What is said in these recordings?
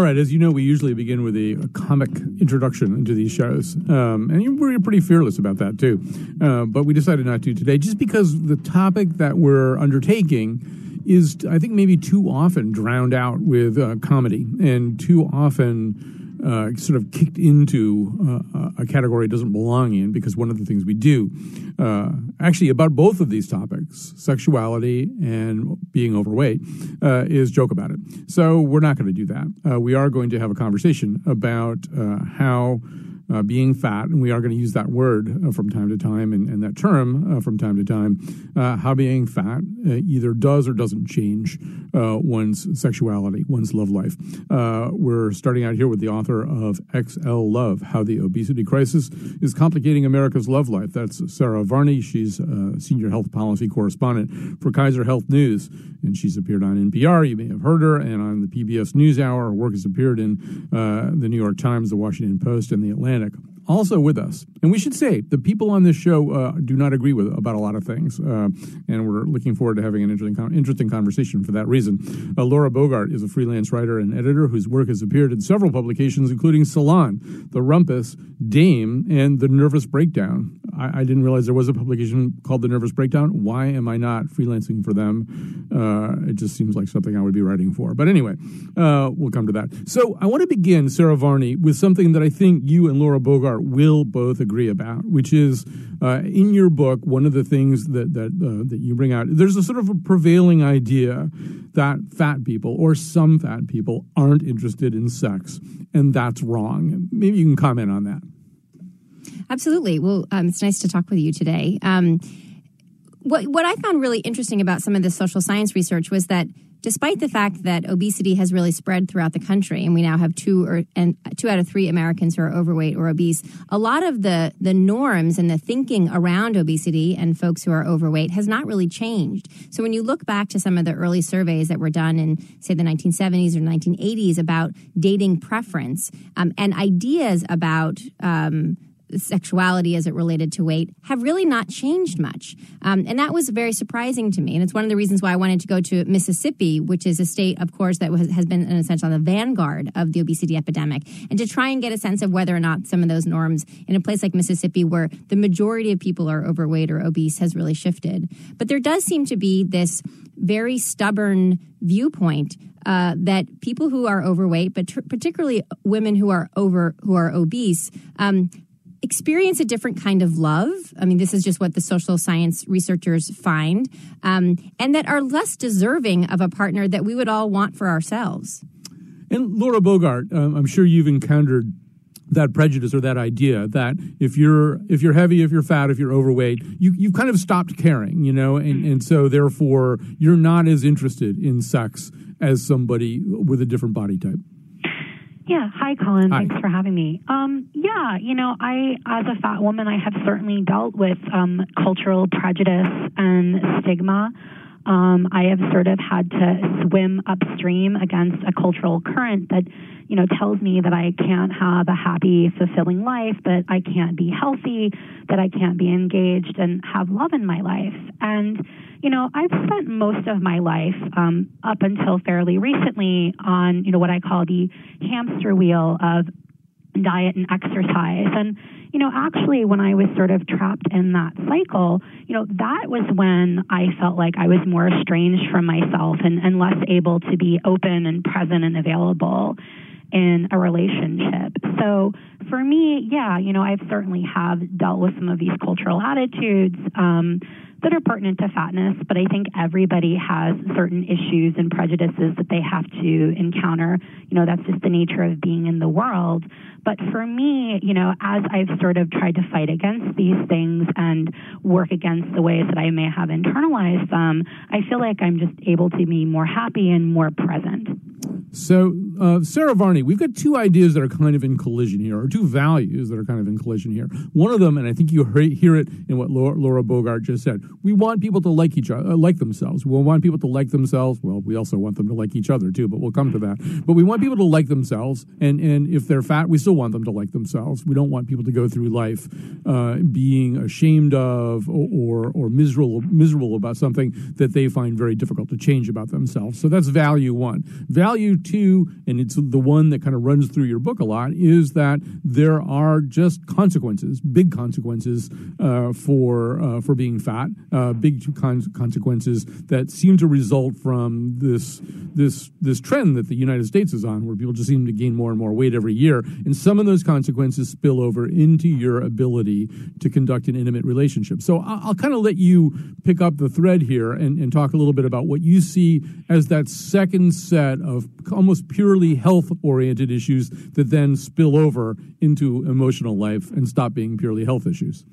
All right, as you know, we usually begin with a, a comic introduction into these shows, um, and we're pretty fearless about that too. Uh, but we decided not to today, just because the topic that we're undertaking is, I think, maybe too often drowned out with uh, comedy, and too often uh, sort of kicked into uh, a category it doesn't belong in because one of the things we do, uh, actually, about both of these topics, sexuality and being overweight, uh, is joke about it. So we're not going to do that. Uh, we are going to have a conversation about uh, how uh, being fat, and we are going to use that word uh, from time to time and, and that term uh, from time to time, uh, how being fat uh, either does or doesn't change uh, one's sexuality, one's love life. we're starting out here with the author of XL Love How the Obesity Crisis is Complicating America's Love Life. That's Sarah Varney. She's a senior health policy correspondent for Kaiser Health News, and she's appeared on NPR. You may have heard her, and on the PBS NewsHour. Her work has appeared in the New York Times, the Washington Post, and the Atlantic also with us. And we should say the people on this show uh, do not agree with about a lot of things, uh, and we're looking forward to having an interesting interesting conversation for that reason. Uh, Laura Bogart is a freelance writer and editor whose work has appeared in several publications, including Salon, The Rumpus, Dame, and The Nervous Breakdown. I, I, didn't realize there was a publication called The Nervous Breakdown. Why am I not freelancing for them? Uh, it just seems like something I would be writing for. But anyway, uh, we'll come to that. So I want to begin, Sarah Varney, with something that I think you and Laura Bogart will both agree about, which is uh, in your book, one of the things that that uh, that you bring out. There's a sort of a prevailing idea that fat people or some fat people aren't interested in sex, and that's wrong. Maybe you can comment on that. Absolutely. Well, um, it's nice to talk with you today. Um, what what I found really interesting about some of the social science research was that despite the fact that obesity has really spread throughout the country and we now have two or and two out of three Americans who are overweight or obese, a lot of the the norms and the thinking around obesity and folks who are overweight has not really changed. So when you look back to some of the early surveys that were done in say the 1970s or 1980s about dating preference um, and ideas about um, sexuality as it related to weight have really not changed much. Um, and that was very surprising to me. And it's one of the reasons why I wanted to go to Mississippi, which is a state, of course, that has been, in a sense, on the vanguard of the obesity epidemic, and to try and get a sense of whether or not some of those norms in a place like Mississippi, where the majority of people are overweight or obese, has really shifted. But there does seem to be this very stubborn viewpoint uh, that people who are overweight, but particularly women who are over who are obese, um, experience a different kind of love. I mean, this is just what the social science researchers find, um, and that are less deserving of a partner that we would all want for ourselves. And Laura Bogart, um, I'm sure you've encountered that prejudice or that idea that if you're if you're heavy, if you're fat, if you're overweight, you you've kind of stopped caring, you know, and and so therefore you're not as interested in sex as somebody with a different body type. Yeah. Hi, Colin. Hi. Thanks for having me. Um, yeah, you know, I, as a fat woman, I have certainly dealt with um, cultural prejudice and stigma. Um, I have sort of had to swim upstream against a cultural current that, you know, tells me that I can't have a happy, fulfilling life, that I can't be healthy, that I can't be engaged and have love in my life. And you know, I've spent most of my life um, up until fairly recently on, you know, what I call the hamster wheel of diet and exercise. And, you know, actually, when I was sort of trapped in that cycle, you know, that was when I felt like I was more estranged from myself and, and less able to be open and present and available in a relationship. So for me, yeah, you know, I've certainly have dealt with some of these cultural attitudes. Um, that are pertinent to fatness, but I think everybody has certain issues and prejudices that they have to encounter. You know, that's just the nature of being in the world. But for me, you know, as I've sort of tried to fight against these things and work against the ways that I may have internalized them, I feel like I'm just able to be more happy and more present. So, uh, Sarah Varney, we've got two ideas that are kind of in collision here, or two values that are kind of in collision here. One of them, and I think you hear it in what Laura, Laura Bogart just said, we want people to like each other, uh, like themselves. We want people to like themselves. Well, we also want them to like each other too, but we'll come to that. But we want people to like themselves, and and if they're fat, we still want them to like themselves. We don't want people to go through life uh, being ashamed of or, or or miserable miserable about something that they find very difficult to change about themselves. So that's value one. Value two, and it's the one that kind of runs through your book a lot, is that there are just consequences, big consequences uh, for uh, for being fat, uh, big con- consequences that seem to result from this this this trend that the United States is on, where people just seem to gain more and more weight every year, and some of those consequences spill over into your ability to conduct an intimate relationship. So I'll, I'll kind of let you pick up the thread here and, and talk a little bit about what you see as that second set of almost purely health oriented issues that then spill over into emotional life and stop being purely health issues.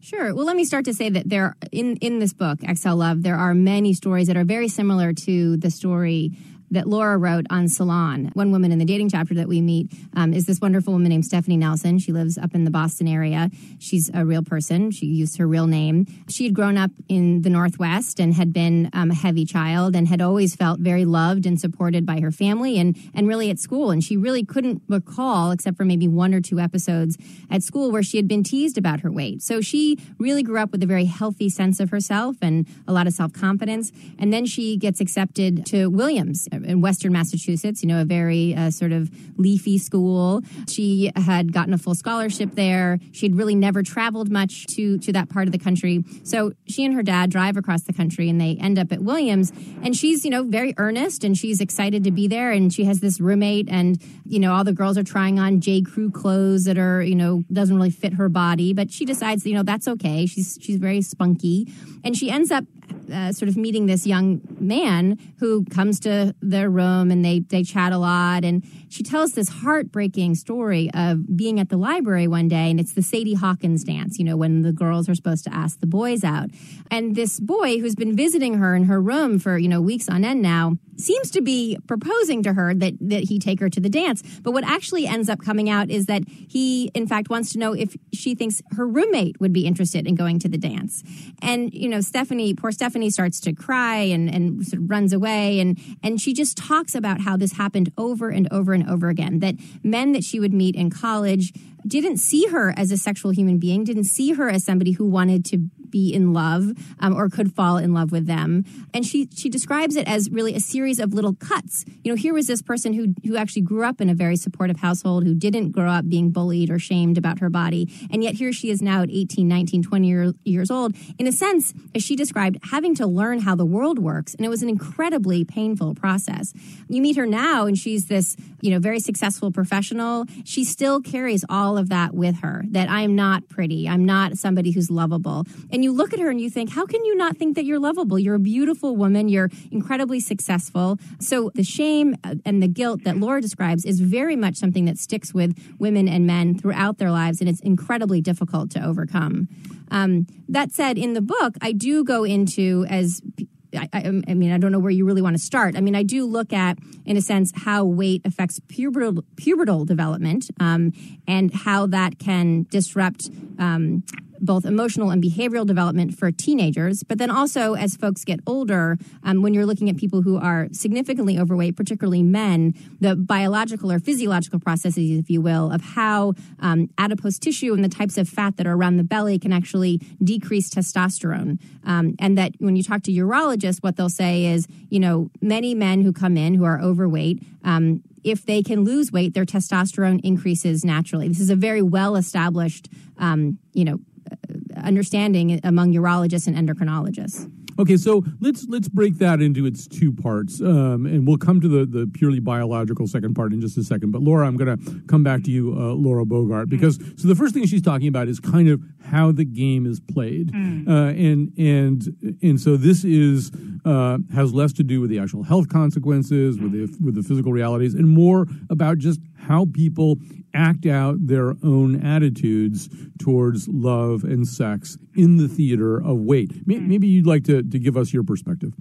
Sure. Well, let me start to say that there in in this book, XL Love, there are many stories that are very similar to the story that Laura wrote on Salon. One woman in the dating chapter that we meet um, is this wonderful woman named Stephanie Nelson. She lives up in the Boston area. She's a real person. She used her real name. She had grown up in the Northwest and had been um, a heavy child and had always felt very loved and supported by her family and, and really at school. And she really couldn't recall, except for maybe one or two episodes at school, where she had been teased about her weight. So she really grew up with a very healthy sense of herself and a lot of self confidence. And then she gets accepted to Williams in Western Massachusetts, you know, a very uh, sort of leafy school. She had gotten a full scholarship there. She had really never traveled much to, to that part of the country. So she and her dad drive across the country and they end up at Williams. And she's, you know, very earnest and she's excited to be there. And she has this roommate and, you know, all the girls are trying on J. Crew clothes that are, you know, doesn't really fit her body. But she decides, you know, that's okay. She's, she's very spunky. And she ends up uh, sort of meeting this young man who comes to their room and they they chat a lot and she tells this heartbreaking story of being at the library one day and it's the Sadie Hawkins dance you know when the girls are supposed to ask the boys out. And this boy who's been visiting her in her room for you know weeks on end now seems to be proposing to her that that he take her to the dance. But what actually ends up coming out is that he in fact wants to know if she thinks her roommate would be interested in going to the dance. And you know Stephanie poor Stephanie starts to cry and and sort of runs away. And and she just talks about how this happened over and over and over again that men that she would meet in college didn't see her as a sexual human being, didn't see her as somebody who wanted to be in love um, or could fall in love with them. And she she describes it as really a series of little cuts. You know, here was this person who who actually grew up in a very supportive household, who didn't grow up being bullied or shamed about her body, and yet here she is now at 18, 19, 20 year, years old. In a sense, as she described, having to learn how the world works, and it was an incredibly painful process. You meet her now, and she's this you know very successful professional. She still carries all of that with her that I'm not pretty. I'm not somebody who's lovable. And you look at her and you think, how can you not think that you're lovable? You're a beautiful woman. You're incredibly successful. So the shame and the guilt that Laura describes is very much something that sticks with women and men throughout their lives. And it's incredibly difficult to overcome. Um, that said, in the book, I do go into as I, I, I, mean, I don't know where you really want to start. I mean, I do look at, in a sense, how weight affects pubertal, pubertal development um, and how that can disrupt um, both emotional and behavioral development for teenagers, but then also as folks get older, um, when you're looking at people who are significantly overweight, particularly men, the biological or physiological processes, if you will, of how um, adipose tissue and the types of fat that are around the belly can actually decrease testosterone. Um, and that when you talk to urologists, what they'll say is, you know, many men who come in who are overweight, um, if they can lose weight, their testosterone increases naturally. This is a very well established, um, you know, understanding among urologists and endocrinologists. Okay, so let's let's break that into its two parts, um, and we'll come to the the purely biological second part in just a second. But Laura, I'm going to come back to you, uh, Laura Bogart, because so the first thing she's talking about is kind of how the game is played, mm. uh, and and and so this is uh, has less to do with the actual health consequences, with the with the physical realities, and more about just how people act out their own attitudes towards love and sex in the theater of weight. Hmm. Maybe you'd like to, to give us your perspective.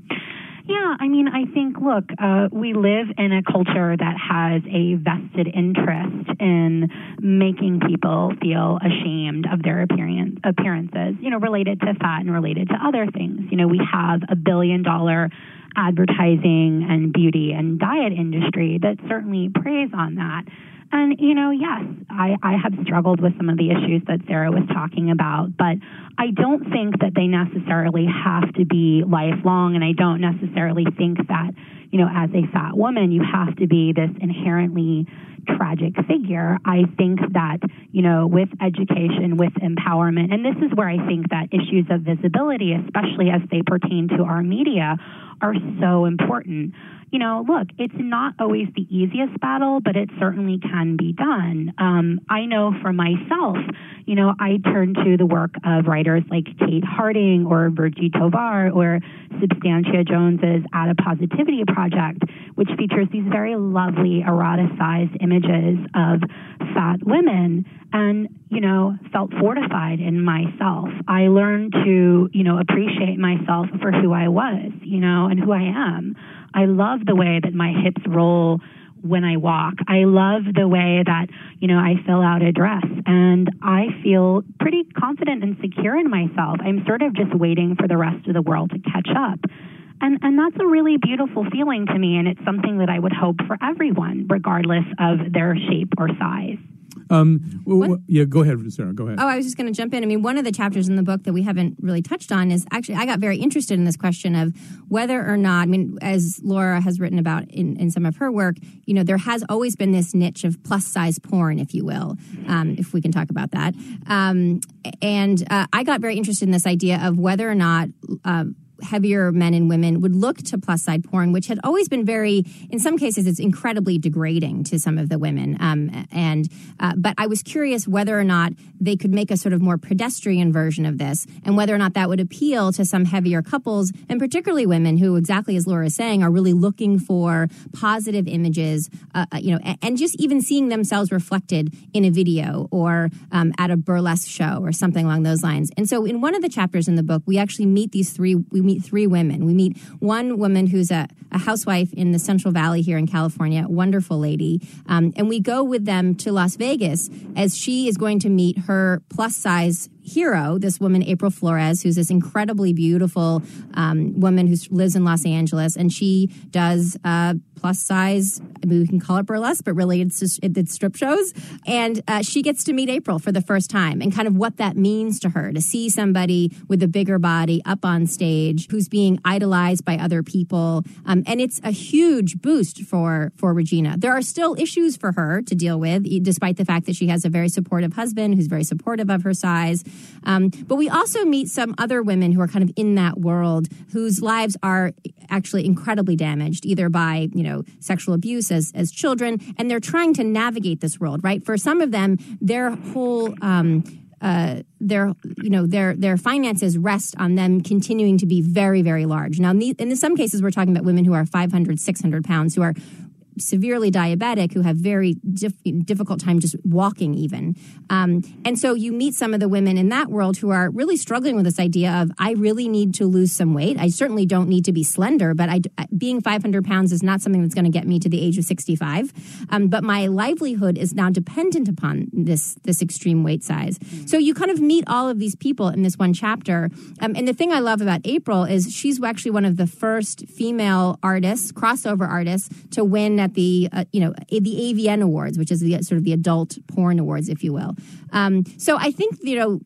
Yeah, I mean, I think, look, uh, we live in a culture that has a vested interest in making people feel ashamed of their appearance, appearances, you know, related to fat and related to other things. You know, we have a billion dollar advertising and beauty and diet industry that certainly preys on that. And, you know, yes, I, I have struggled with some of the issues that Sarah was talking about, but I don't think that they necessarily have to be lifelong, and I don't necessarily think that, you know, as a fat woman, you have to be this inherently tragic figure. I think that, you know, with education, with empowerment, and this is where I think that issues of visibility, especially as they pertain to our media, are so important you know, look, it's not always the easiest battle, but it certainly can be done. Um, I know for myself, you know, I turn to the work of writers like Kate Harding or Virgie Tovar or Substantia Jones's Adipositivity Project, which features these very lovely eroticized images of fat women and you know felt fortified in myself i learned to you know appreciate myself for who i was you know and who i am I love the way that my hips roll when I walk. I love the way that, you know, I fill out a dress and I feel pretty confident and secure in myself. I'm sort of just waiting for the rest of the world to catch up. And and that's a really beautiful feeling to me and it's something that I would hope for everyone regardless of their shape or size. Um, well, yeah, go ahead, Sarah. Go ahead. Oh, I was just going to jump in. I mean, one of the chapters in the book that we haven't really touched on is actually I got very interested in this question of whether or not. I mean, as Laura has written about in, in some of her work, you know, there has always been this niche of plus size porn, if you will, um, if we can talk about that. Um, and uh, I got very interested in this idea of whether or not. Uh, heavier men and women would look to plus side porn, which had always been very, in some cases, it's incredibly degrading to some of the women. Um, and uh, but I was curious whether or not they could make a sort of more pedestrian version of this, and whether or not that would appeal to some heavier couples, and particularly women who, exactly as Laura is saying, are really looking for positive images, uh, uh you know, and just even seeing themselves reflected in a video or um, at a burlesque show or something along those lines. And so, in one of the chapters in the book, we actually meet these three. We meet three women. We meet one woman who's a, a housewife in the Central Valley here in California, wonderful lady. Um, and we go with them to Las Vegas as she is going to meet her plus size hero, this woman, April Flores, who's this incredibly beautiful um, woman who lives in Los Angeles, and she does uh, plus size. I mean, we can call it burlesque, but really it's just, it's strip shows. And uh, she gets to meet April for the first time, and kind of what that means to her to see somebody with a bigger body up on stage who's being idolized by other people, um, and it's a huge boost for for Regina. There are still issues for her to deal with, despite the fact that she has a very supportive husband who's very supportive of her size. Um, but we also meet some other women who are kind of in that world whose lives are actually incredibly damaged, either by, you know, sexual abuse as, as children, and they're trying to navigate this world, right? For some of them, their whole, um, uh, their you know their their finances rest on them continuing to be very very large now in, the, in some cases we're talking about women who are 500 600 pounds who are severely diabetic who have very dif- difficult time just walking even. Um, and so you meet some of the women in that world who are really struggling with this idea of i really need to lose some weight. I certainly don't need to be slender but I, being 500 pounds is not something that's going to get me to the age of 65 um, but my livelihood is now dependent upon this this extreme weight size. Mm-hmm. so you kind of meet all of these people in this one chapter. Um, and the thing i love about april is she's actually one of the first female artists crossover artists to win at at the uh, you know the AVN Awards, which is the sort of the adult porn awards, if you will. Um, so I think you know.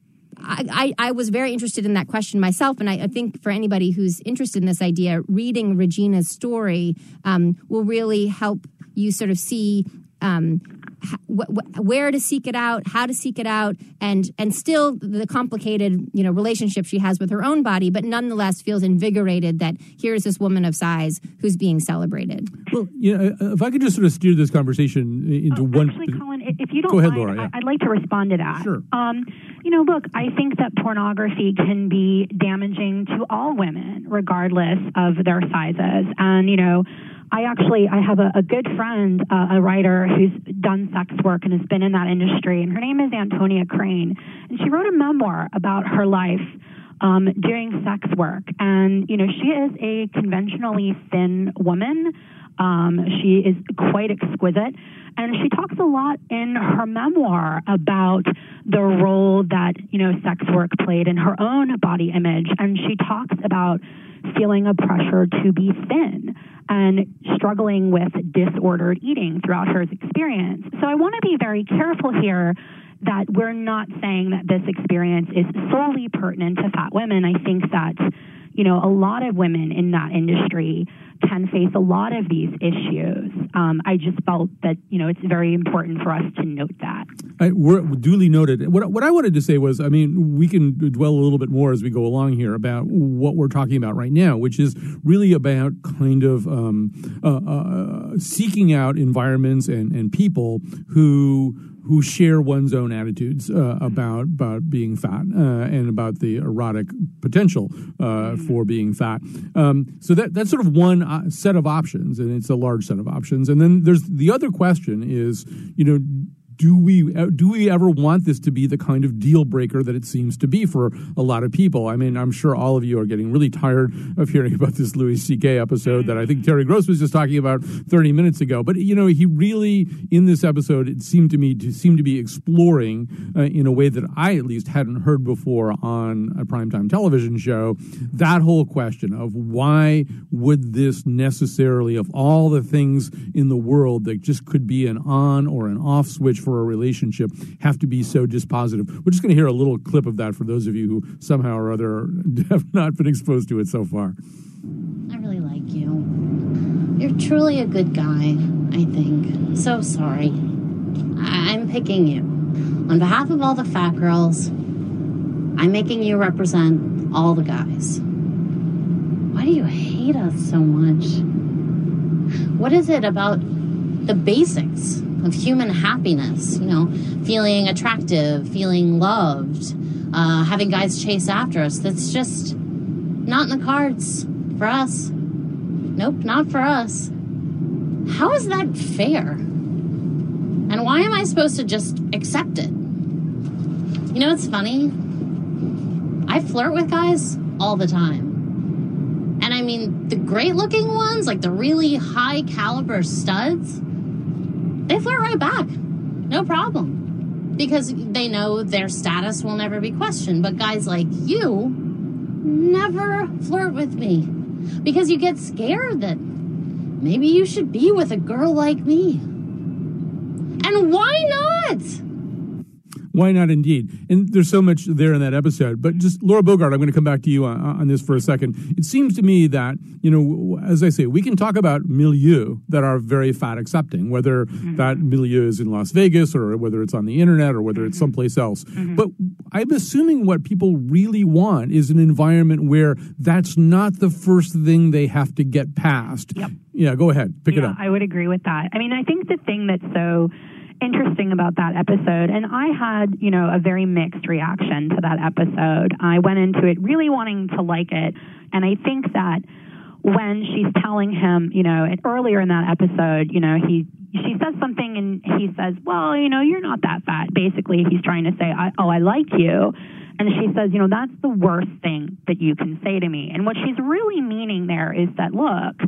I, I, was very interested in that question myself, and I, I, think for anybody who's interested in this idea, reading Regina's story um, will really help you sort of see um, wh- wh- where to seek it out, how to seek it out, and and still the complicated you know relationship she has with her own body, but nonetheless feels invigorated that here's this woman of size who's being celebrated. Well, you know, if I could just sort of steer this conversation into oh, one. Actually, Colin, if you don't Go ahead, mind, Laura, yeah. I'd like to respond to that. Sure. Um, you know, look, I think that pornography can be damaging to all women, regardless of their sizes. And you know, I actually I have a, a good friend, uh, a writer who's done sex work and has been in that industry, and her name is Antonia Crane, and she wrote a memoir about her life. Um, doing sex work, and you know she is a conventionally thin woman. Um, she is quite exquisite, and she talks a lot in her memoir about the role that you know sex work played in her own body image, and she talks about feeling a pressure to be thin and struggling with disordered eating throughout her experience. So I want to be very careful here that we're not saying that this experience is solely pertinent to fat women. I think that you know, a lot of women in that industry can face a lot of these issues. Um, I just felt that, you know, it's very important for us to note that. I, we're duly noted. What, what I wanted to say was, I mean, we can dwell a little bit more as we go along here about what we're talking about right now, which is really about kind of um, uh, uh, seeking out environments and, and people who who share one's own attitudes uh, about about being fat uh, and about the erotic potential uh, for being fat. Um, so that that's sort of one uh, set of options, and it's a large set of options. And then there's the other question is, you know do we uh, do we ever want this to be the kind of deal breaker that it seems to be for a lot of people? I mean, I'm sure all of you are getting really tired of hearing about this Louis C.K. episode that I think Terry Gross was just talking about 30 minutes ago. But you know, he really in this episode it seemed to me to seem to be exploring uh, in a way that I at least hadn't heard before on a primetime television show that whole question of why would this necessarily of all the things in the world that just could be an on or an off switch for a relationship have to be so dispositive. We're just going to hear a little clip of that for those of you who somehow or other have not been exposed to it so far. I really like you. You're truly a good guy, I think. So sorry. I- I'm picking you. On behalf of all the fat girls, I'm making you represent all the guys. Why do you hate us so much? What is it about the basics of human happiness? You know, feeling attractive, feeling loved, uh, having guys chase after us. That's just not in the cards for us. Nope, not for us. How is that fair? And why am I supposed to just accept it? You know, it's funny. I flirt with guys all the time. And I mean, the great looking ones, like the really high caliber studs, they flirt right back. No problem. Because they know their status will never be questioned. But guys like you never flirt with me. Because you get scared that maybe you should be with a girl like me. And why not? Why not, indeed? And there's so much there in that episode. But just Laura Bogart, I'm going to come back to you on, on this for a second. It seems to me that you know, as I say, we can talk about milieu that are very fat accepting, whether Mm-hmm. that milieu is in Las Vegas or whether it's on the internet or whether it's Mm-hmm. someplace else. But I'm assuming what people really want is an environment where that's not the first thing they have to get past. Yep. Yeah, go ahead, pick it yeah, up. I would agree with that. I mean, I think the thing that's so interesting about that episode, and I had, you know, a very mixed reaction to that episode. I went into it really wanting to like it, and I think that when she's telling him, you know, earlier in that episode, you know, he she says something and he says, "Well, you know, you're not that fat." Basically, he's trying to say, I, "Oh, I like you." And she says, "You know, that's the worst thing that you can say to me." And what she's really meaning there is that, look,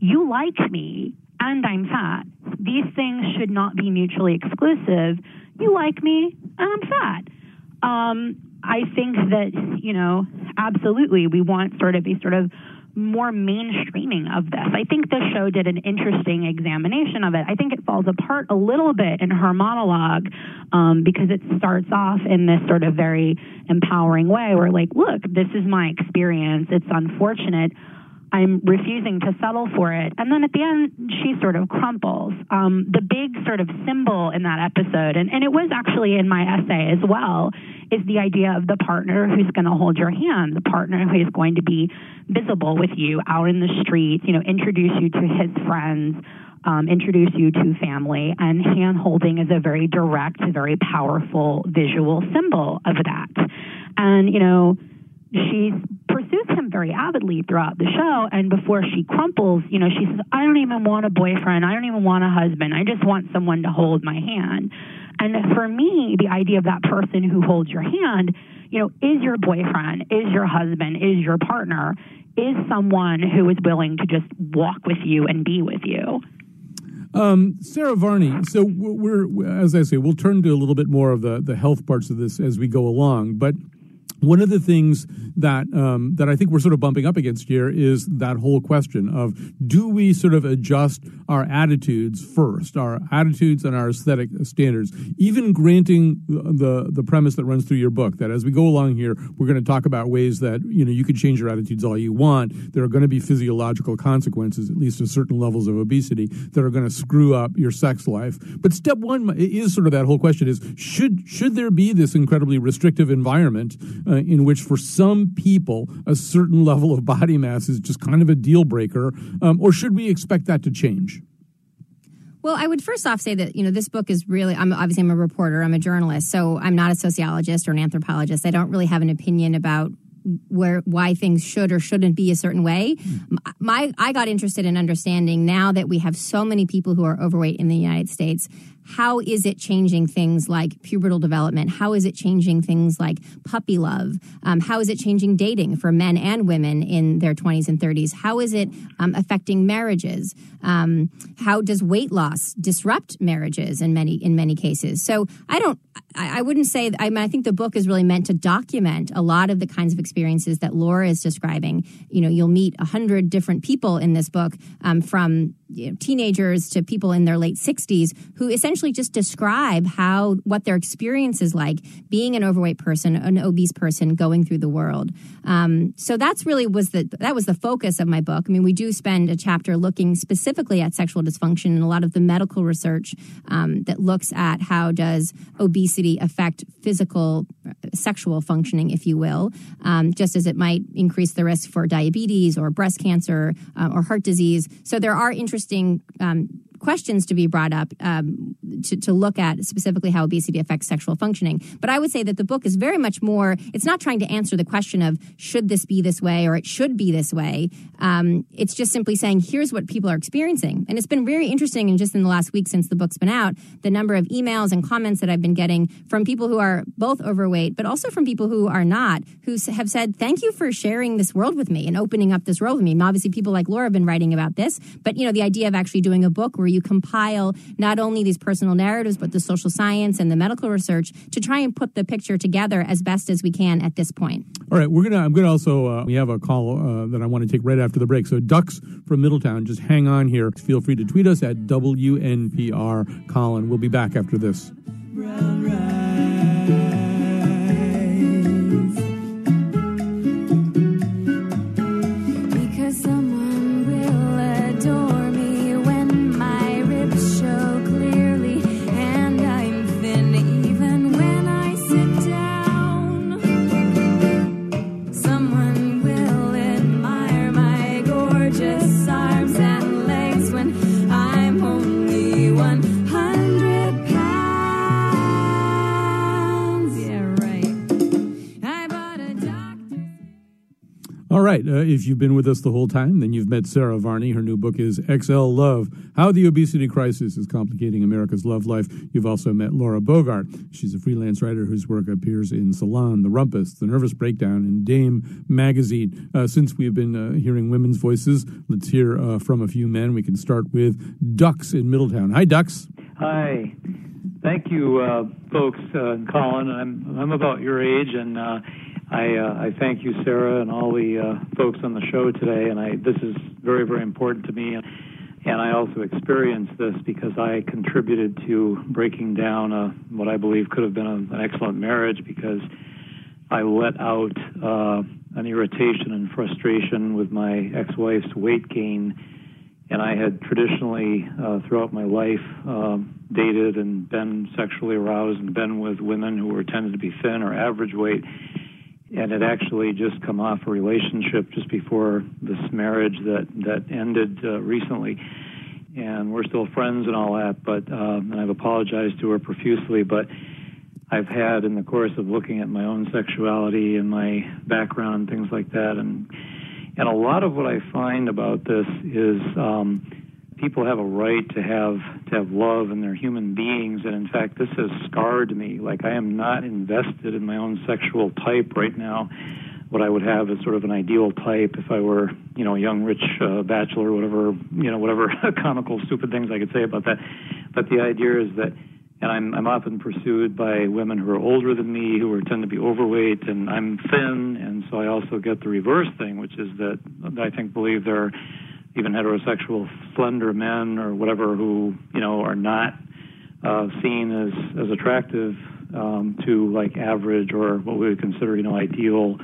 you like me and I'm fat. These things should not be mutually exclusive. You like me and I'm fat. Um, I think that, you know, absolutely we want sort of a sort of more mainstreaming of this. I think the show did an interesting examination of it. I think it falls apart a little bit in her monologue um, because it starts off in this sort of very empowering way where, like, look, this is my experience. It's unfortunate. I'm refusing to settle for it. And then at the end, she sort of crumples. Um, the big sort of symbol in that episode, and, and it was actually in my essay as well, is the idea of the partner who's going to hold your hand, the partner who is going to be visible with you out in the street, you know, introduce you to his friends. Um, introduce you to family, and hand holding is a very direct, very powerful visual symbol of that. And, you know, she pursues him very avidly throughout the show. And before she crumples, you know, she says, I don't even want a boyfriend. I don't even want a husband. I just want someone to hold my hand. And for me, the idea of that person who holds your hand, you know, is your boyfriend, is your husband, is your partner, is someone who is willing to just walk with you and be with you. Um, Sarah Varney, so we're, as I say, we'll turn to a little bit more of the, the health parts of this as we go along. But one of the things that um, that I think we're sort of bumping up against here is that whole question of do we sort of adjust our attitudes first, our attitudes and our aesthetic standards, even granting the the premise that runs through your book that as we go along here, we're going to talk about ways that you know you can change your attitudes all you want. There are going to be physiological consequences, at least to certain levels of obesity, that are going to screw up your sex life. But step one is sort of that whole question: is should should there be this incredibly restrictive environment uh, in which, for some people, a certain level of body mass is just kind of a deal breaker, um, or should we expect that to change? Well, I would first off say that you know this book is really. I'm obviously I'm a reporter. I'm a journalist, so I'm not a sociologist or an anthropologist. I don't really have an opinion about where why things should or shouldn't be a certain way. My I got interested in understanding now that we have so many people who are overweight in the United States how is it changing things like pubertal development? How is it changing things like puppy love? Um, how is it changing dating for men and women in their 20s and 30s? How is it um, affecting marriages? Um, how does weight loss disrupt marriages in many in many cases? So I don't. I, I wouldn't say. I mean, I think the book is really meant to document a lot of the kinds of experiences that Laura is describing. You know, you'll meet a hundred different people in this book, um, from you know, teenagers to people in their late 60s who essentially just describe how what their experience is like being an overweight person an obese person going through the world. Um, so that's really was the that was the focus of my book. I mean we do spend a chapter looking specifically at sexual dysfunction and a lot of the medical research um, that looks at how does obesity affect physical uh, sexual functioning if you will um, just as it might increase the risk for diabetes or breast cancer uh, or heart disease. So there are interesting interesting um, questions to be brought up um, to, to, look at specifically how obesity affects sexual functioning. But I would say that the book is very much more, it's not trying to answer the question of should this be this way or it should be this way. Um, it's just simply saying here's what people are experiencing. And it's been very interesting, and just in the last week since the book's been out, the number of emails and comments that I've been getting from people who are both overweight, but also from people who are not, who have said, thank you for sharing this world with me and opening up this world with me. And obviously, people like Laura have been writing about this, but you know, the idea of actually doing a book where you compile not only these personal narratives, but the social science and the medical research to try and put the picture together as best as we can at this point. All right, we're gonna. I'm gonna also. Uh, we have a call uh, that I want to take right after the break. So ducks from Middletown, just hang on here. Feel free to tweet us at WNPR Colin. We'll be back after this. right. Uh, if you've been with us the whole time, then you've met Sarah Varney. Her new book is XL Love How the Obesity Crisis is Complicating America's Love Life. You've also met Laura Bogart. She's a freelance writer whose work appears in Salon, The Rumpus, The Nervous Breakdown, and Dame Magazine. Uh, since we've been uh, hearing women's voices, let's hear uh, from a few men. We can start with Ducks in Middletown. Hi, Ducks. Hi. Thank you, uh, folks, uh, Colin. I'm I'm about your age, and I, uh, I thank you, Sarah, and all the uh, folks on the show today. And I, this is very, very important to me. And I also experienced this because I contributed to breaking down a, what I believe could have been a, an excellent marriage because I let out uh, an irritation and frustration with my ex-wife's weight gain, and I had traditionally uh, throughout my life um, dated and been sexually aroused and been with women who were tended to be thin or average weight, and had actually just come off a relationship just before this marriage that that ended uh, recently and we're still friends and all that. But um, and I've apologized to her profusely. But I've had in the course of looking at my own sexuality and my background, things like that, and and a lot of what I find about this is um, people have a right to have to have love and they're human beings. And in fact, this has scarred me. Like I am not invested in my own sexual type right now what I would have is sort of an ideal type if I were, you know, a young rich uh, bachelor, whatever, you know, whatever comical stupid things I could say about that. But the idea is that, and I'm I'm often pursued by women who are older than me, who are tend to be overweight, and I'm thin, and so I also get the reverse thing, which is that I think believe there are even heterosexual slender men or whatever who you know are not uh, seen as as attractive um, to like average or what we would consider you know ideal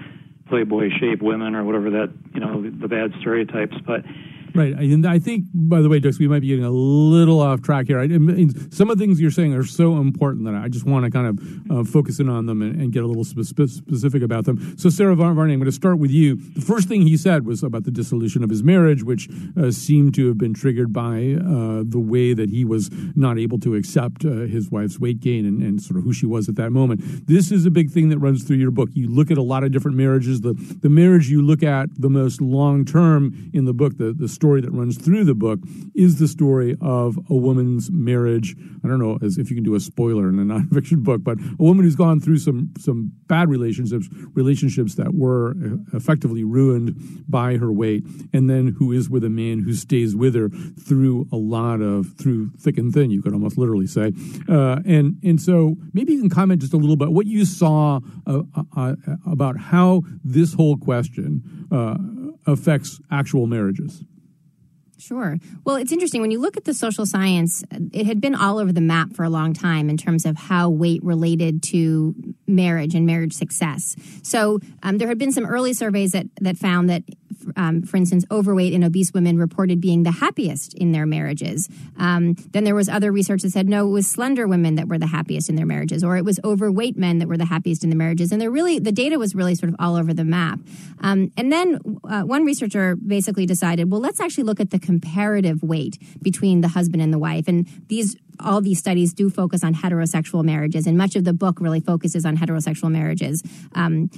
playboy shape women or whatever that you know the, the bad stereotypes. But Right, and I think, by the way, Dux, we might be getting a little off track here. I some of the things you're saying are so important that I just want to kind of uh, focus in on them and, and get a little spe- specific about them. So, Sarah Varney, I'm going to start with you. The first thing he said was about the dissolution of his marriage, which uh, seemed to have been triggered by uh, the way that he was not able to accept uh, his wife's weight gain and, and, sort of who she was at that moment. This is a big thing that runs through your book. You look at a lot of different marriages. The the marriage you look at the most long term in the book, the the story that runs through the book is the story of a woman's marriage. I don't know as if you can do a spoiler in a nonfiction book, but a woman who's gone through some some bad relationships, relationships that were effectively ruined by her weight, and then who is with a man who stays with her through a lot of through thick and thin. You could almost literally say, uh, and and so maybe you can comment just a little bit what you saw uh, uh, about how this whole question uh, affects actual marriages. Sure. Well, it's interesting. When you look at the social science, it had been all over the map for a long time in terms of how weight related to marriage and marriage success. So um, there had been some early surveys that, that found that um, for instance, overweight and obese women reported being the happiest in their marriages. Um, then there was other research that said no, it was slender women that were the happiest in their marriages, or it was overweight men that were the happiest in the marriages. And really the data was really sort of all over the map. Um, and then uh, one researcher basically decided, well, let's actually look at the comparative weight between the husband and the wife. And these all these studies do focus on heterosexual marriages, and much of the book really focuses on heterosexual marriages. Um,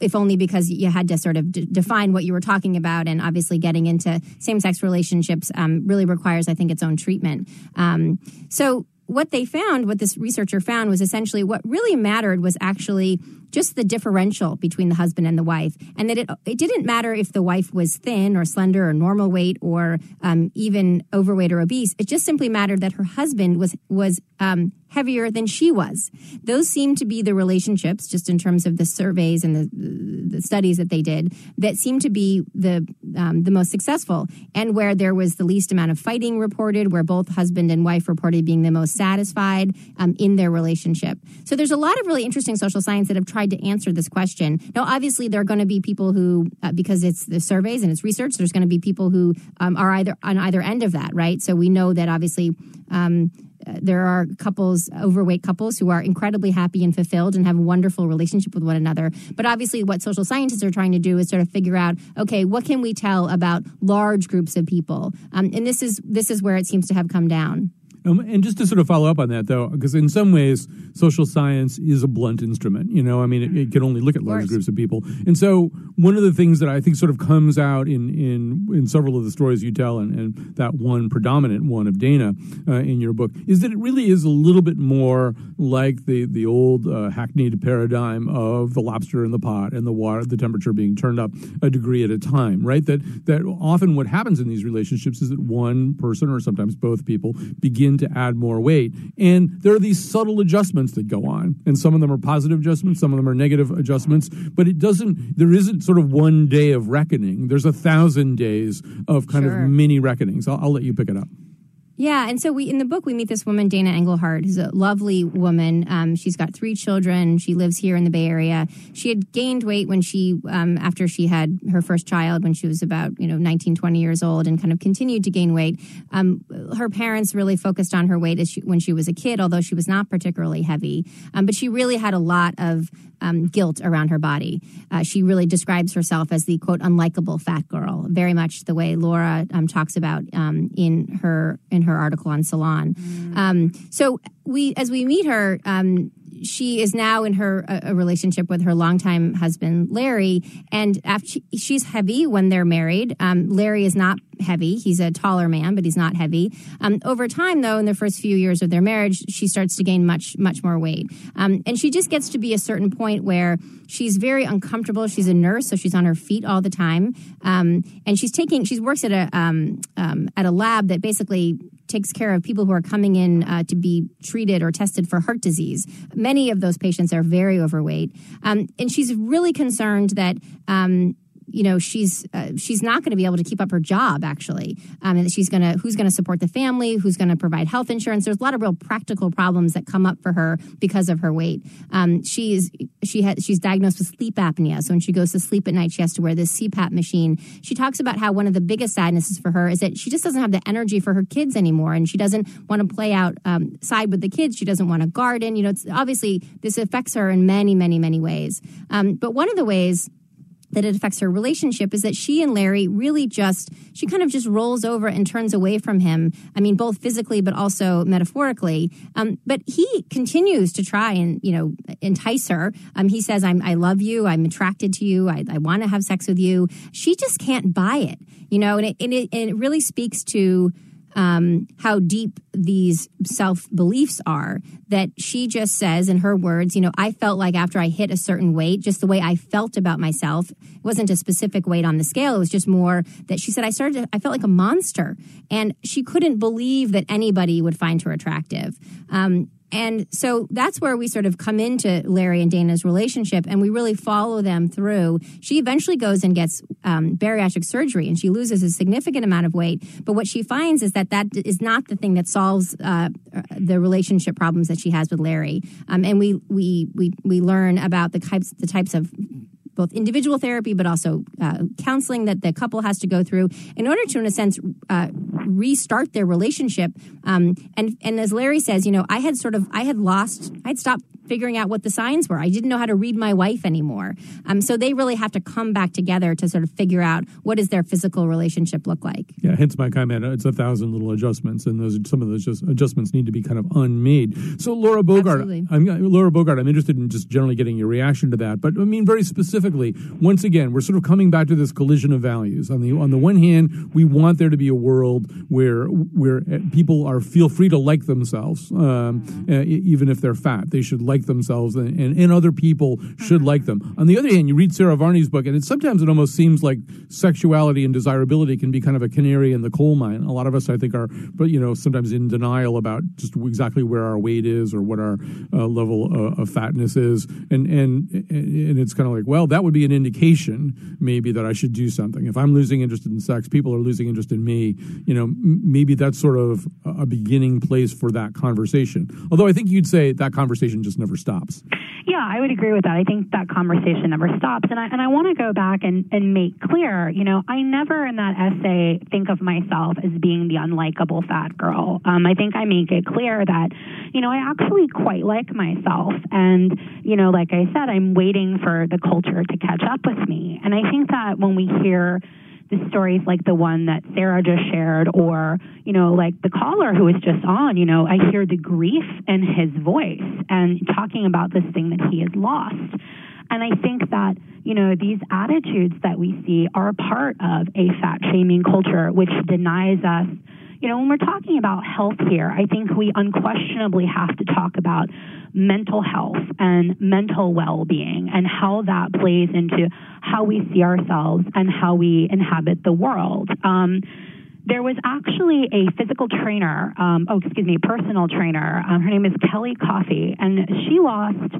if only because you had to sort of d- define what you were talking about, and obviously getting into same-sex relationships um, really requires, I think, its own treatment. Um, so what they found, what this researcher found, was essentially what really mattered was actually just the differential between the husband and the wife, and that it it didn't matter if the wife was thin or slender or normal weight or um, even overweight or obese. It just simply mattered that her husband was was um, heavier than she was. Those seem to be the relationships, just in terms of the surveys and the, the studies that they did, that seem to be the um, the most successful, and where there was the least amount of fighting reported, where both husband and wife reported being the most satisfied um, in their relationship. So there's a lot of really interesting social science that have tried to answer this question. Now, obviously, there are going to be people who, uh, because it's the surveys and it's research, there's going to be people who um, are either on either end of that, right? So we know that obviously. Um, there are couples, overweight couples, who are incredibly happy and fulfilled and have a wonderful relationship with one another. But obviously, what social scientists are trying to do is sort of figure out, okay, what can we tell about large groups of people? Um, and this is this is where it seems to have come down. Um, and just to sort of follow up on that, though, because in some ways, social science is a blunt instrument. You know, I mean, it, it can only look at large groups of people. And so, one of the things that I think sort of comes out in in, in several of the stories you tell, and, and that one predominant one of Dana uh, in your book, is that it really is a little bit more like the the old uh, hackneyed paradigm of the lobster in the pot and the water, the temperature being turned up a degree at a time, right? That that often what happens in these relationships is that one person or sometimes both people begin to add more weight. And there are these subtle adjustments that go on. And some of them are positive adjustments, some of them are negative adjustments. But it doesn't, there isn't sort of one day of reckoning. There's a thousand days of kind sure. of mini reckonings. I'll, I'll let you pick it up. Yeah, and so we in the book we meet this woman Dana Engelhardt, who's a lovely woman. Um, she's got three children. She lives here in the Bay Area. She had gained weight when she um, after she had her first child when she was about you know 19, 20 years old, and kind of continued to gain weight. Um, her parents really focused on her weight she, when she was a kid, although she was not particularly heavy. Um, but she really had a lot of um, guilt around her body. Uh, she really describes herself as the quote unlikable fat girl, very much the way Laura um, talks about in her in her article on Salon. Mm. so we, as we meet her, um, she is now in her a, relationship with her longtime husband Larry, and after she, she's heavy when they're married. Um, Larry is not heavy; he's a taller man, but he's not heavy. Um, over time, though, in the first few years of their marriage, she starts to gain much much more weight, um, and she just gets to be a certain point where she's very uncomfortable. She's a nurse, so she's on her feet all the time, um, and she's taking she works at a um, um, at a lab that basically takes care of people who are coming in uh, to be treated or tested for heart disease. Many of those patients are very overweight. Um, and she's really concerned that um, you know she's uh, she's not going to be able to keep up her job actually. Um, and she's going to who's going to support the family who's going to provide health insurance? There's a lot of real practical problems that come up for her because of her weight. Um, she's she has she's diagnosed with sleep apnea. So when she goes to sleep at night she has to wear this cpap machine. She talks about how one of the biggest sadnesses for her is that she just doesn't have the energy for her kids anymore and she doesn't want to play out um, side with the kids. She doesn't want to garden. You know it's obviously this affects her in many many many ways. Um, but one of the ways that it affects her relationship is that she and Larry really just, she kind of just rolls over and turns away from him. I mean, both physically, but also metaphorically. Um, but he continues to try and, you know, entice her. Um, he says, I'm, I love you. I'm attracted to you. I, I want to have sex with you. She just can't buy it, you know, and it, and it, and it really speaks to, um, how deep these self beliefs are. That she just says, in her words, you know, I felt like after I hit a certain weight, just the way I felt about myself, wasn't a specific weight on the scale. It was just more that she said, I started, to, I felt like a monster. And she couldn't believe that anybody would find her attractive. Um, and so that's where we sort of come into Larry and Dana's relationship and we really follow them through. She eventually goes and gets um, bariatric surgery and she loses a significant amount of weight. But what she finds is that that is not the thing that solves uh, the relationship problems that she has with Larry. Um, and we, we, we, we learn about the types, the types of both individual therapy but also uh, counseling that the couple has to go through in order to in a sense uh, restart their relationship. Um, and and as larry says you know i had sort of i had lost i'd stopped figuring out what the signs were. I didn't know how to read my wife anymore. Um, so they really have to come back together to sort of figure out what does their physical relationship look like. Yeah, hence my comment. It's a thousand little adjustments, and those some of those just adjustments need to be kind of unmade. So Laura Bogart, I'm, Laura Bogart, I'm interested in just generally getting your reaction to that. But I mean, very specifically, once again, we're sort of coming back to this collision of values. On the on the one hand, we want there to be a world where where uh, people are feel free to like themselves, um, mm-hmm. uh, even if they're fat. They should like themselves and, and, and, other people should like them. On the other hand, you read Sarah Varney's book, and it sometimes it almost seems like sexuality and desirability can be kind of a canary in the coal mine. A lot of us, I think, are, but you know, sometimes in denial about just exactly where our weight is or what our uh, level uh, of fatness is, and and and it's kind of like, well, that would be an indication maybe that I should do something. If I'm losing interest in sex, people are losing interest in me. You know, m- maybe that's sort of a beginning place for that conversation. Although I think you'd say that conversation just never stops. Yeah, I would agree with that. I think that conversation never stops. And I, and I want to go back and, and make clear, you know, I never in that essay think of myself as being the unlikable fat girl. Um, I think I make it clear that, you know, I actually quite like myself. And, you know, like I said, I'm waiting for the culture to catch up with me. And I think that when we hear, the stories like the one that Sarah just shared, or, you know, like the caller who was just on, you know, I hear the grief in his voice and talking about this thing that he has lost. And I think that, you know, these attitudes that we see are part of a fat shaming culture, which denies us you know, when we're talking about health here, I think we unquestionably have to talk about mental health and mental well being and how that plays into how we see ourselves and how we inhabit the world. Um, there was actually a physical trainer, um, oh, excuse me, personal trainer. Um, her name is Kelly Coffey, and she lost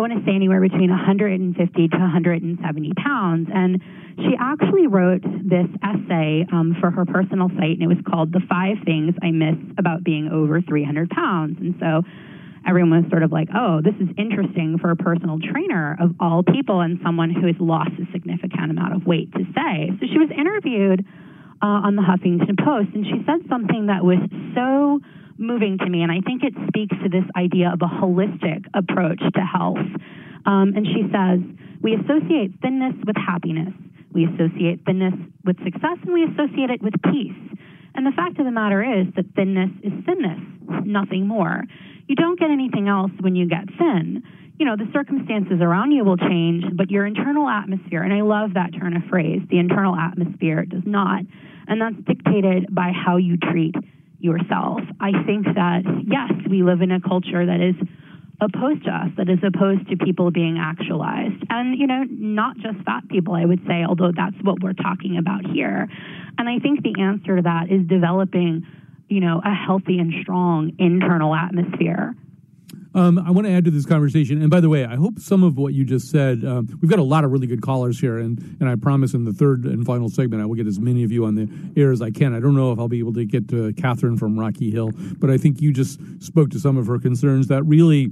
I want to say anywhere between 150 to 170 pounds. And she actually wrote this essay um, for her personal site, and it was called The Five Things I Miss About Being Over 300 Pounds. And so everyone was sort of like, oh, this is interesting for a personal trainer of all people and someone who has lost a significant amount of weight to say. So she was interviewed uh, on the Huffington Post, and she said something that was so moving to me, and I think it speaks to this idea of a holistic approach to health. Um, and she says, we associate thinness with happiness. We associate thinness with success, and we associate it with peace. And the fact of the matter is that thinness is thinness, nothing more. You don't get anything else when you get thin. You know, the circumstances around you will change, but your internal atmosphere, and I love that turn of phrase, the internal atmosphere does not. And that's dictated by how you treat yourself. I think that, yes, we live in a culture that is opposed to us, that is opposed to people being actualized. And, you know, not just fat people, I would say, although that's what we're talking about here. And I think the answer to that is developing, you know, a healthy and strong internal atmosphere um, I want to add to this conversation. And by the way, I hope some of what you just said, um, we've got a lot of really good callers here. And, and I promise in the third and final segment, I will get as many of you on the air as I can. I don't know if I'll be able to get to Catherine from Rocky Hill, but I think you just spoke to some of her concerns that really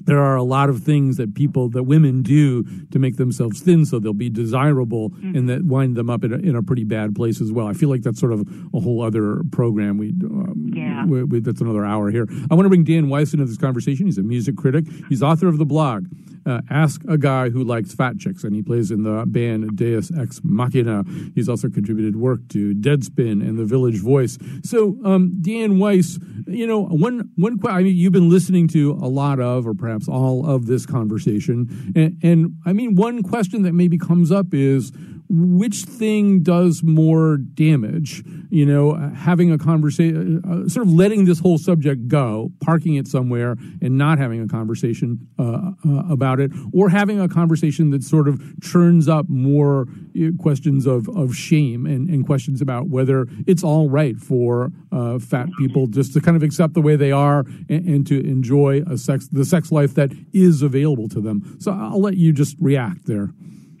there are a lot of things that people that women do to make themselves thin so they'll be desirable mm-hmm. and that wind them up in a, in a, pretty bad place as well i feel like that's sort of a whole other program we, um, yeah. We, we, that's another hour here i want to bring dan weiss into this conversation he's a music critic he's author of the blog uh, Ask a Guy Who Likes Fat Chicks, and he plays in the band Dan Ex Machina. He's also contributed work to Deadspin and The Village Voice. So, um, Dan Weiss, you know, one, one, I mean, you've been listening to a lot of, or perhaps all of this conversation, and, and I mean, one question that maybe comes up is, which thing does more damage? You know, having a conversation, uh, sort of letting this whole subject go, parking it somewhere, and not having a conversation uh, uh, about it, or having a conversation that sort of churns up more uh, questions of, of shame and, and questions about whether it's all right for uh, fat people just to kind of accept the way they are and, and to enjoy a sex the sex life that is available to them. So I'll let you just react there.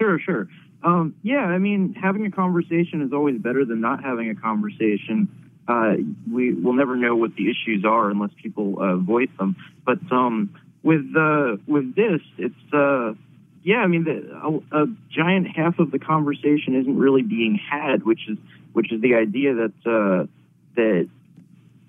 Sure, sure. Um, yeah, I mean, having a conversation is always better than not having a conversation. Uh, we will never know what the issues are unless people uh, voice them. But um, with uh, with this, it's uh, yeah. I mean, the, a, a, giant half of the conversation isn't really being had, which is which is the idea that uh, that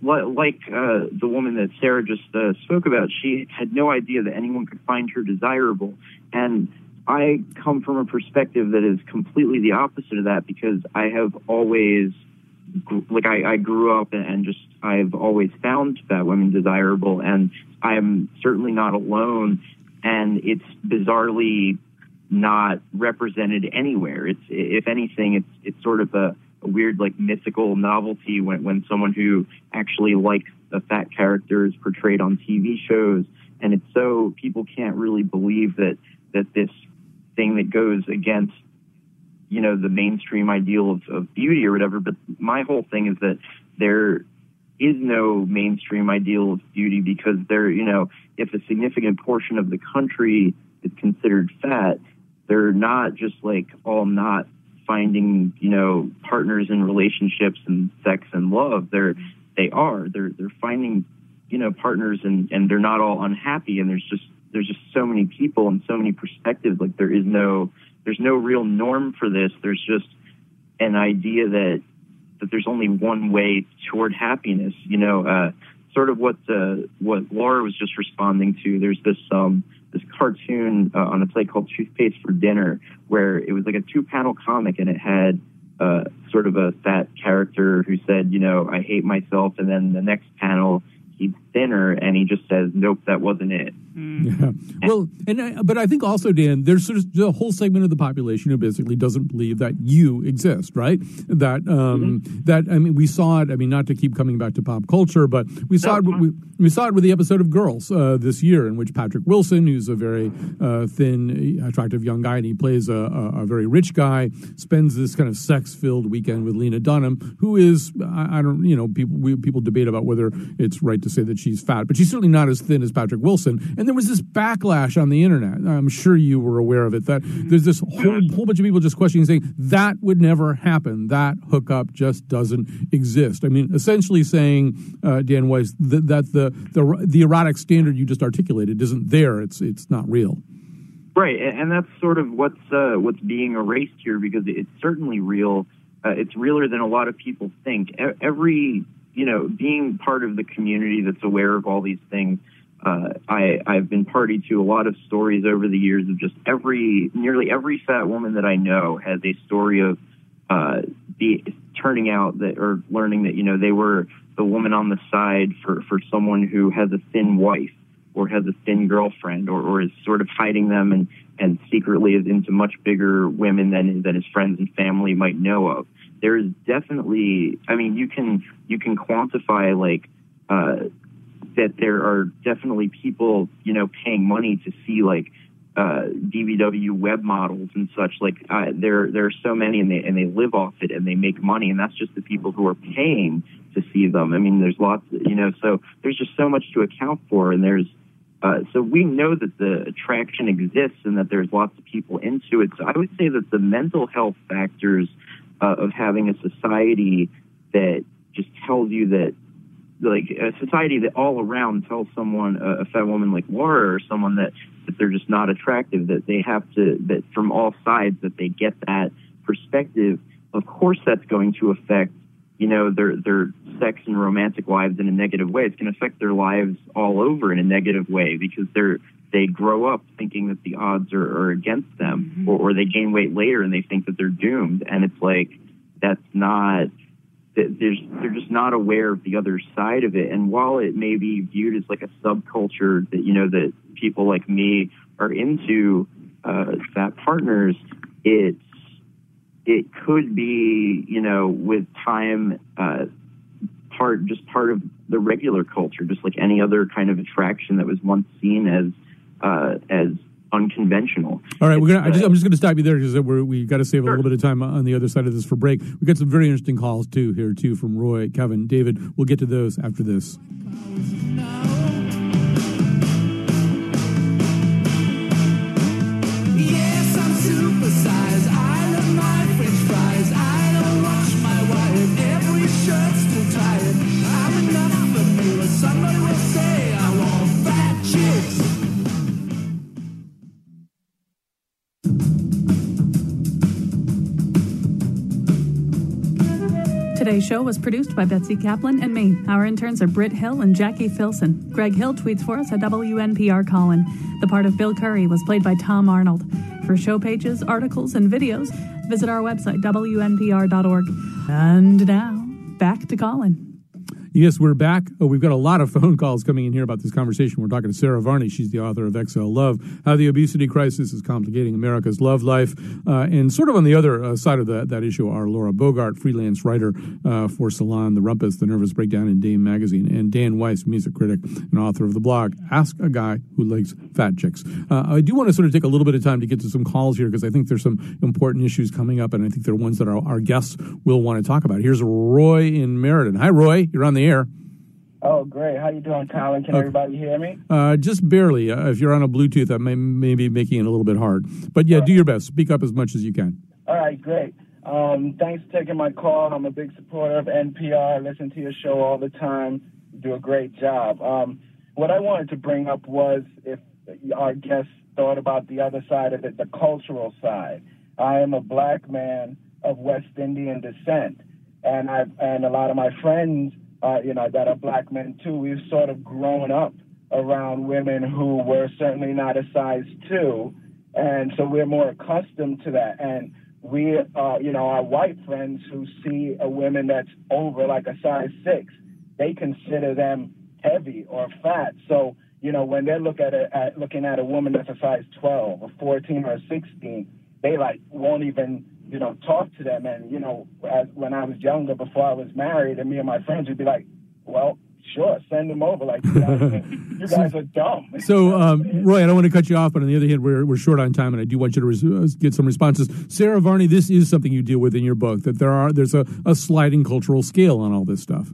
like uh, the woman that Sarah just uh, spoke about, she had no idea that anyone could find her desirable, and I come from a perspective that is completely the opposite of that because I have always, like, I, I grew up and just I've always found fat women desirable, and I am certainly not alone. And it's bizarrely not represented anywhere. It's, if anything, it's it's sort of a, a weird, like, mythical novelty when when someone who actually likes a fat character is portrayed on TV shows, and it's so people can't really believe that that this thing that goes against you know the mainstream ideal of, of beauty or whatever but my whole thing is that there is no mainstream ideal of beauty because there you know if a significant portion of the country is considered fat they're not just like all not finding you know partners in relationships and sex and love. They're they are. They're they're finding you know partners and and they're not all unhappy and there's just there's just so many people and so many perspectives. Like there is no there's no real norm for this. There's just an idea that that there's only one way toward happiness. You know, uh, sort of what uh, what Laura was just responding to. There's this um, this cartoon uh, on a site called Toothpaste for Dinner, where it was like a two panel comic, and it had uh, sort of a fat character who said, you know, I hate myself, and then the next panel he's thinner, and he just says, "Nope, that wasn't it." Mm. Yeah. Well, and I, but I think also, Dan, there's sort of a whole segment of the population who basically doesn't believe that you exist, right? That um, mm-hmm. that I mean, we saw it. I mean, not to keep coming back to pop culture, but we saw no. it. We, we, saw it with the episode of Girls uh, this year, in which Patrick Wilson, who's a very uh, thin, attractive young guy, and he plays a, a, a very rich guy, spends this kind of sex-filled weekend with Lena Dunham, who is I, I don't, you know, people we, people debate about whether it's right to say that she's fat, but she's certainly not as thin as Patrick Wilson. And there was this backlash on the internet. I'm sure you were aware of it. That there's this whole whole bunch of people just questioning, saying that would never happen. That hookup just doesn't exist. I mean, essentially saying, uh, Dan Weiss, that, that the the the erotic standard you just articulated isn't there. It's it's not real. Right, and that's sort of what's uh, what's being erased here because it's certainly real. Uh, it's realer than a lot of people think. Every you know, being part of the community that's aware of all these things, uh, I, I've been party to a lot of stories over the years of just every, nearly every fat woman that I know has a story of uh, be turning out that or learning that you know they were the woman on the side for for someone who has a thin wife or has a thin girlfriend or, or is sort of hiding them and and secretly is into much bigger women than than his friends and family might know of there's definitely i mean you can you can quantify like uh that there are definitely people you know paying money to see like uh BBW web models and such like uh, there there are so many and they and they live off it and they make money and that's just the people who are paying to see them i mean there's lots you know so there's just so much to account for and there's uh, so we know that the attraction exists and that there's lots of people into it. So I would say that the mental health factors uh, of having a society that just tells you that like a society that all around tells someone a, a fat woman like Laura or someone that that they're just not attractive that they have to that from all sides that they get that perspective. Of course that's going to affect you know their their sex and romantic lives in a negative way. It's going to affect their lives all over in a negative way because they're they grow up thinking that the odds are, are against them, mm-hmm. or, or they gain weight later and they think that they're doomed. And it's like that's not. There's, they're just not aware of the other side of it. And while it may be viewed as like a subculture that you know that people like me are into uh, fat partners, it's it could be you know with time uh, part just part of the regular culture, just like any other kind of attraction that was once seen as uh, as unconventional. All right, we're gonna. I just, I'm just going to stop you there because we we got to save sure. a little bit of time on the other side of this for break. We got some very interesting calls too here too from Roy, Kevin, David. We'll get to those after this. Show was produced by Betsy Kaplan and me. Our interns are Britt Hill and Jackie Filson. Greg Hill tweets for us at WNPR Colin. The part of Bill Curry was played by Tom Arnold. For show pages, articles, and videos, visit our website, WNPR.org. And now, back to Colin. Yes, we're back. Oh, we've got a lot of phone calls coming in here about this conversation. We're talking to Sarah Varney. She's the author of XL Love, How the Obesity Crisis is Complicating America's Love Life. Uh, and sort of on the other uh, side of that, that issue are Laura Bogart, freelance writer uh, for Salon, The Rumpus, The Nervous Breakdown, and Dame Magazine, and Dan Weiss, music critic and author of the blog Ask a Guy Who Likes Fat Chicks. Uh, I do want to sort of take a little bit of time to get to some calls here because I think there's some important issues coming up, and I think they're ones that our, our guests will want to talk about. Here's Roy in Meriden. Hi, Roy. You're on the air. Oh, great. How you doing, Colin? Can everybody hear me? Uh, just barely. Uh, if you're on a Bluetooth, that may, may be making it a little bit hard. But yeah, right. do your best. Speak up as much as you can. All right, great. Um, thanks for taking my call. I'm a big supporter of NPR. I listen to your show all the time. You do a great job. Um, what I wanted to bring up was if our guests thought about the other side of it, the cultural side. I am a black man of West Indian descent, and I've and a lot of my friends – uh, you know, that are black men too. We've sort of grown up around women who were certainly not a size two, and so we're more accustomed to that. And we, uh, you know, our white friends who see a woman that's over like a size six, they consider them heavy or fat. So you know, when they look at, a, at looking at a woman that's a size 12 or 14 or 16, they like won't even you know, talk to them. And, you know, as, when I was younger, before I was married, and me and my friends would be like, well, sure, send them over. Like, you, know, you guys are dumb. So, um, Roy, I don't want to cut you off, but on the other hand, we're, we're short on time, and I do want you to res- uh, get some responses. Sarah Varney, this is something you deal with in your book, that there are there's a, a sliding cultural scale on all this stuff.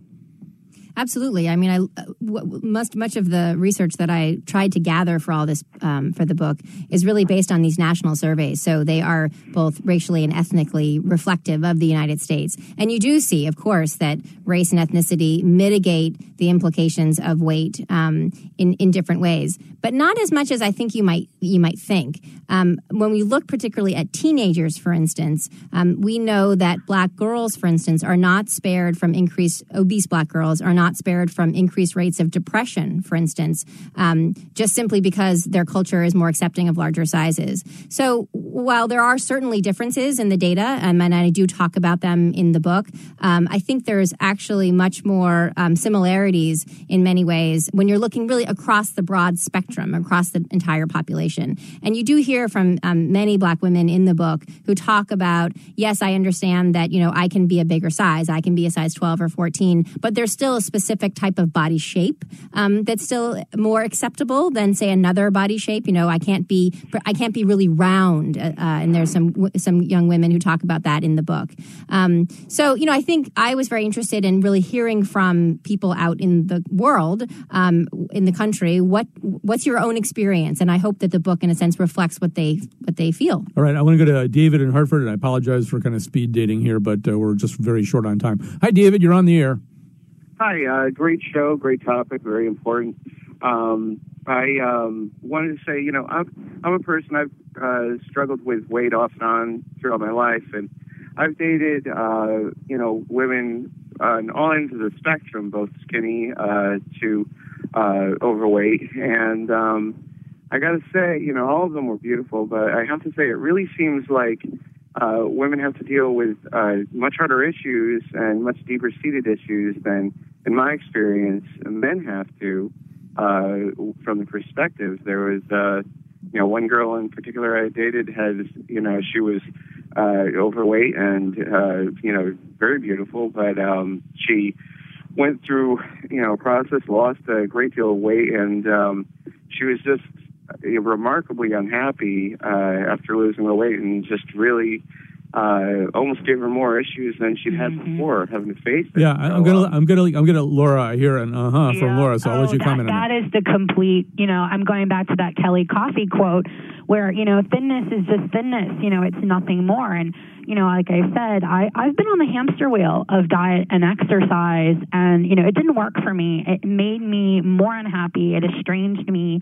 Absolutely. I mean, I must much of the research that I tried to gather for all this um, for the book is really based on these national surveys. So they are both racially and ethnically reflective of the United States. And you do see, of course, that race and ethnicity mitigate the implications of weight um, in in different ways, but not as much as I think you might you might think. Um, when we look particularly at teenagers, for instance, um, we know that black girls, for instance, are not spared from increased obese black girls are not spared from increased rates of depression, for instance, um, just simply because their culture is more accepting of larger sizes. So while there are certainly differences in the data, um, and I do talk about them in the book, um, I think there's actually much more um, similarities in many ways when you're looking really across the broad spectrum, across the entire population. And you do hear from um, many black women in the book who talk about, yes, I understand that, you know, I can be a bigger size, I can be a size 12 or 14, but there's still a specific type of body shape um, that's still more acceptable than, say, another body shape. You know, I can't be, I can't be really round, uh, and there's some some young women who talk about that in the book. Um, so, you know, I think I was very interested in really hearing from people out in the world, um, in the country, what what's your own experience, and I hope that the book, in a sense, reflects what they what they feel. All right, I want to go to David in Hartford, and I apologize for kind of speed dating here, but uh, we're just very short on time. Hi, David, you're on the air. Hi, uh, great show, great topic, very important. Um, I um, wanted to say, you know, I'm I'm a person I've uh, struggled with weight off and on throughout my life, and I've dated, uh, you know, women on all ends of the spectrum, both skinny uh, to uh, overweight, and um, I got to say, you know, all of them were beautiful, but I have to say, it really seems like uh, women have to deal with uh, much harder issues and much deeper seated issues than, in my experience, men have to. Uh, from the perspective, there was, uh, you know, one girl in particular I dated has, you know, she was uh, overweight and, uh, you know, very beautiful, but um, she went through, you know, a process, lost a great deal of weight, and um, she was just remarkably unhappy uh, after losing the weight and just really uh, almost gave her more issues than she'd had Mm-hmm. before having to face it. Yeah, I- I'm gonna, I'm gonna, I'm gonna Laura here and uh huh from Laura. So I'll let Oh, you that- comment on that. That is the complete, you know, I'm going back to that Kelly Coffey quote where, you know, thinness is just thinness, you know, it's nothing more. And, you know, like I said, I, I've been on the hamster wheel of diet and exercise and, you know, it didn't work for me. It made me more unhappy. It estranged me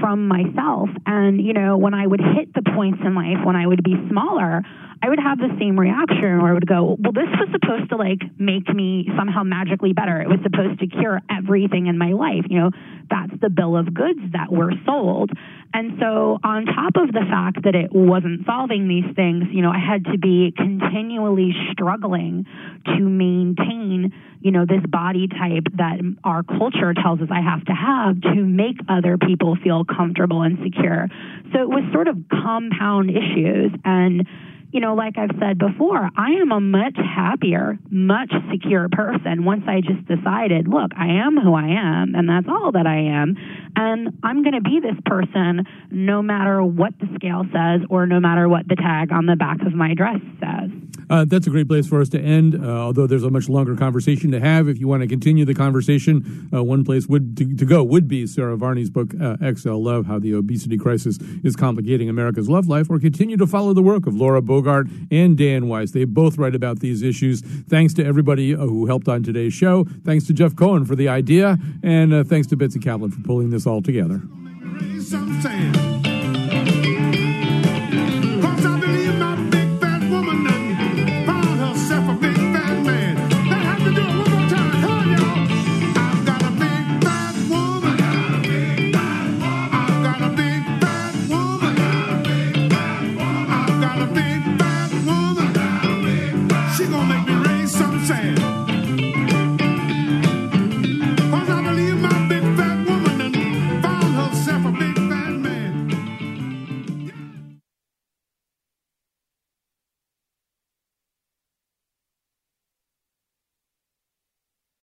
from myself. And, you know, when I would hit the points in life when I would be smaller, I would have the same reaction where I would go, well, this was supposed to like make me somehow magically better. It was supposed to cure everything in my life. You know, that's the bill of goods that were sold. And so, on top of the fact that it wasn't solving these things, you know, I had to be continually struggling to maintain, you know, this body type that our culture tells us I have to have to make other people feel comfortable and secure. So it was sort of compound issues. And you know, like I've said before, I am a much happier, much secure person once I just decided, look, I am who I am, and that's all that I am. And I'm going to be this person no matter what the scale says or no matter what the tag on the back of my dress says. Uh, that's a great place for us to end. Uh, although there's a much longer conversation to have, if you want to continue the conversation, uh, one place would to, to go would be Sarah Varney's book uh, "XL Love: How the Obesity Crisis is Complicating America's Love Life," or continue to follow the work of Laura Bogart and Dan Weiss. They both write about these issues. Thanks to everybody uh, who helped on today's show. Thanks to Jeff Cohen for the idea, and uh, thanks to Betsy Kaplan for pulling this all together.